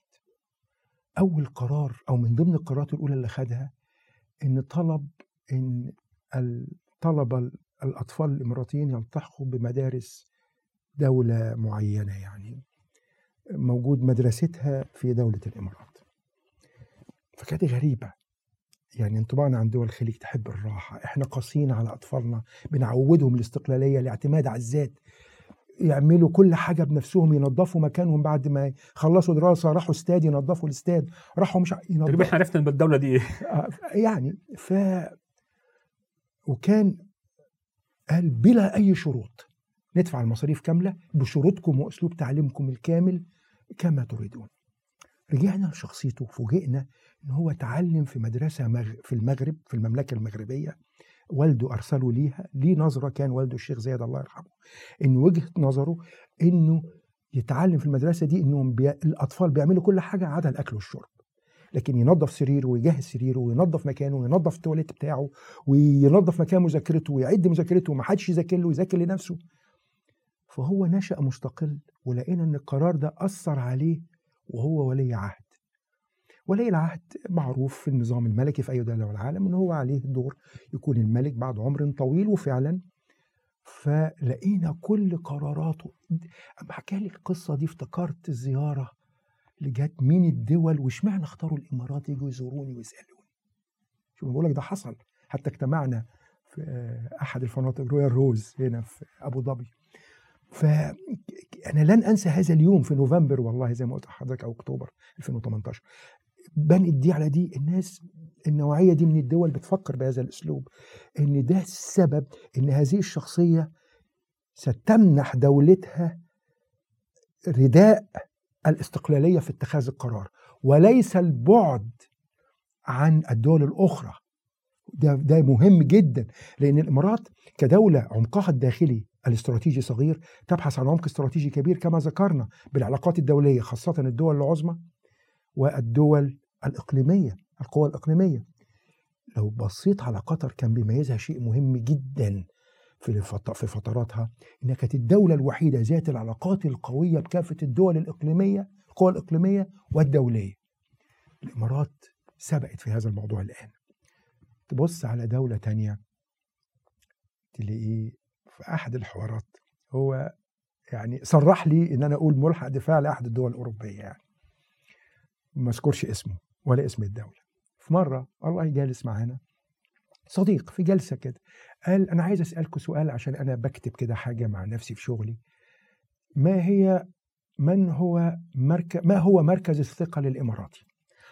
A: أول قرار أو من ضمن القرارات الأولى اللي خدها إن طلب إن الطلبه الأطفال الإماراتيين يلتحقوا بمدارس دولة معينة يعني. موجود مدرستها في دولة الإمارات. فكانت غريبة. يعني انطباعنا عن دول الخليج تحب الراحة. إحنا قاسيين على أطفالنا بنعودهم الاستقلالية الاعتماد على الذات. يعملوا كل حاجة بنفسهم ينظفوا مكانهم بعد ما يخلصوا دراسة راحوا استاد ينظفوا الاستاد. راحوا مش
B: تقريبا
A: ينظفوا
B: إحنا عرفنا إن الدولة دي إيه. [laughs]
A: آه، يعني ف وكان قال بلا أي شروط. ندفع المصاريف كاملة بشروطكم وأسلوب تعليمكم الكامل كما تريدون. رجعنا لشخصيته فوجئنا إن هو اتعلم في مدرسة. في المغرب في المملكة المغربية. والده أرسله ليها ليه نظرة كان والده الشيخ زايد الله يرحمه. إن وجهة نظره إنه يتعلم في المدرسة دي إنهم بي... الأطفال بيعملوا كل حاجة عدا الأكل والشرب. لكن ينظف سريره ويجهز سريره وينظف مكانه وينظف التواليت بتاعه وينظف مكان مذاكرته ويعد مذاكرته وما حدش يذاكر له ويذاكر لنفسه. فهو نشأ مستقل ولقينا إن القرار ده أثر عليه وهو ولي عهد. ولي العهد معروف في النظام الملكي في أي دولة في العالم إن هو عليه دور يكون الملك بعد عمر طويل وفعلا. فلقينا كل قراراته. أما حكى لي القصة دي افتكرت الزياره اللي جت من الدول واشمعنى اختاروا الإمارات يجوا يزوروني ويسألوني؟ شوف بقول لك؟ ده حصل. حتى اجتمعنا في آه، أحد الفنادق رويال روز هنا في أبو ظبي. فانا لن أنسى هذا اليوم في نوفمبر والله زي ما قلت لحضرتك أو أكتوبر 2018 بنقت دي على دي الناس النوعية دي من الدول بتفكر بهذا الأسلوب إن ده السبب إن هذه الشخصية ستمنح دولتها رداء الاستقلالية في اتخاذ القرار. وليس البعد عن الدول الأخرى. ده ده مهم جدا لأن الإمارات كدولة عمقها الداخلي الاستراتيجي صغير تبحث عن عمق استراتيجي كبير كما ذكرنا بالعلاقات الدولية خاصة الدول العظمى والدول الإقليمية القوى الإقليمية. لو بصيت على قطر كان بيميزها شيء مهم جدا في في فتراتها إنها كانت الدولة الوحيدة ذات العلاقات القوية بكافة الدول الإقليمية القوى الإقليمية والدولية. الإمارات سبقت في هذا الموضوع الآن. تبص على دولة تانية تلاقيه في أحد الحوارات. هو يعني صرح لي إن أنا أقول ملحق دفاع لأحد الدول الأوروبية يعني. ما أذكرش اسمه ولا اسم الدولة. في مرة الله جالس معانا صديق في جلسة كده قال أنا عايز اسالكم سؤال عشان أنا بكتب كده حاجة مع نفسي في شغلي. ما هي من هو مركز ما هو مركز الثقة للإماراتي؟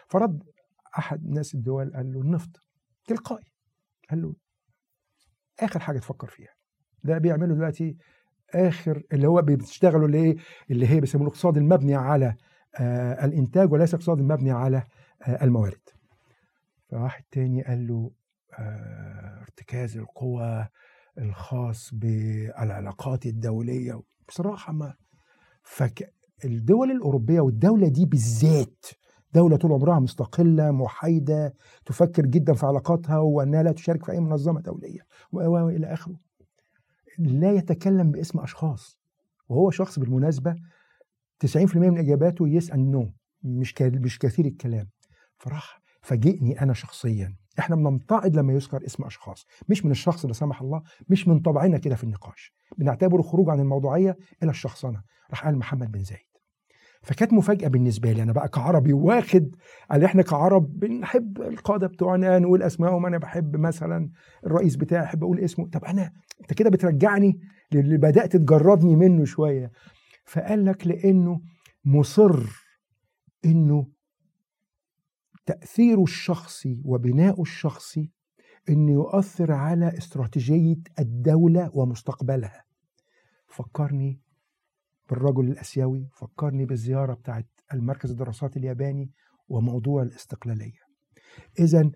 A: فرد أحد ناس الدول قال له النفط. تلقائي. قال له آخر حاجة تفكر فيها. ده بيعملوا دلوقتي آخر اللي هو بيشتغلوا اللي إيه؟ اللي هي بيسموه الاقتصاد المبني على آه الإنتاج وليس الاقتصاد المبني على آه الموارد. فواحد تاني قال له آه ارتكاز القوى الخاص بالعلاقات الدولية. بصراحة ما فالدول الأوروبية والدولة دي بالذات دولة طول عمرها مستقلة محايدة تفكر جدا في علاقاتها وأنها لا تشارك في أي منظمة دولية وإلى آخره. لا يتكلم باسم أشخاص وهو شخص بالمناسبة 90% من إجاباته يس نو مش مش كثير الكلام. فراح فاجئني أنا شخصيا. إحنا بنمتعض لما يذكر اسم أشخاص مش من الشخص لا سمح الله مش من طبعنا كده في النقاش. بنعتبره خروج عن الموضوعية إلى الشخصنة. راح قال محمد بن زايد. فكانت مفاجأة بالنسبة لي. أنا بقى كعربي واخد على إحنا كعرب بنحب القادة بتوعنا نقول أسمائهم. أنا بحب مثلا الرئيس بتاعي أحب أقول اسمه. طب أنا أنت كده بترجعني للي بدأت تجردني منه شوية. فقال لك لأنه مصر إنه تأثيره الشخصي وبناؤه الشخصي إنه يؤثر على استراتيجية الدولة ومستقبلها. فكرني بالرجل الأسيوي فكرني بالزيارة بتاعت المركز الدراسات الياباني وموضوع الاستقلالية. اذا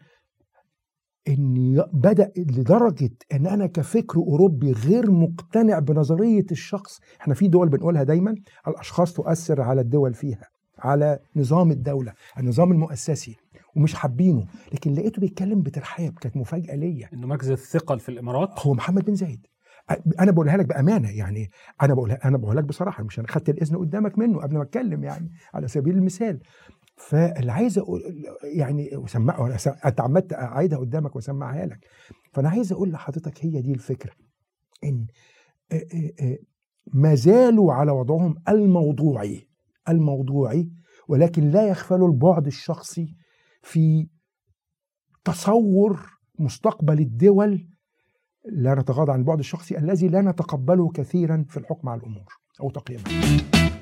A: اني بدأ لدرجة إن أنا كفكر أوروبي غير مقتنع بنظرية الشخص إحنا في دول بنقولها دايما الأشخاص تؤثر على الدول فيها على نظام الدولة النظام المؤسسي ومش حابينه. لكن لقيته بيتكلم بترحاب كانت مفاجأة ليا.
B: إنه مركز الثقل في الإمارات؟
A: هو محمد بن زايد. أنا بقولها لك بامانه يعني أنا بقولها أنا بقولها لك بصراحه مش أنا خدت الاذن قدامك منه قبل ما اتكلم يعني على سبيل المثال فاللي عايز أقول يعني وسمع اتعمدت اعيدها قدامك واسمعها لك فانا عايز أقول لحضرتك هي دي الفكرة ان ما زالوا على وضعهم الموضوعي الموضوعي ولكن لا يغفلوا البعد الشخصي في تصور مستقبل الدول لا نتغاضى عن البعد الشخصي الذي لا نتقبله كثيرا في الحكم على الأمور أو تقييمها.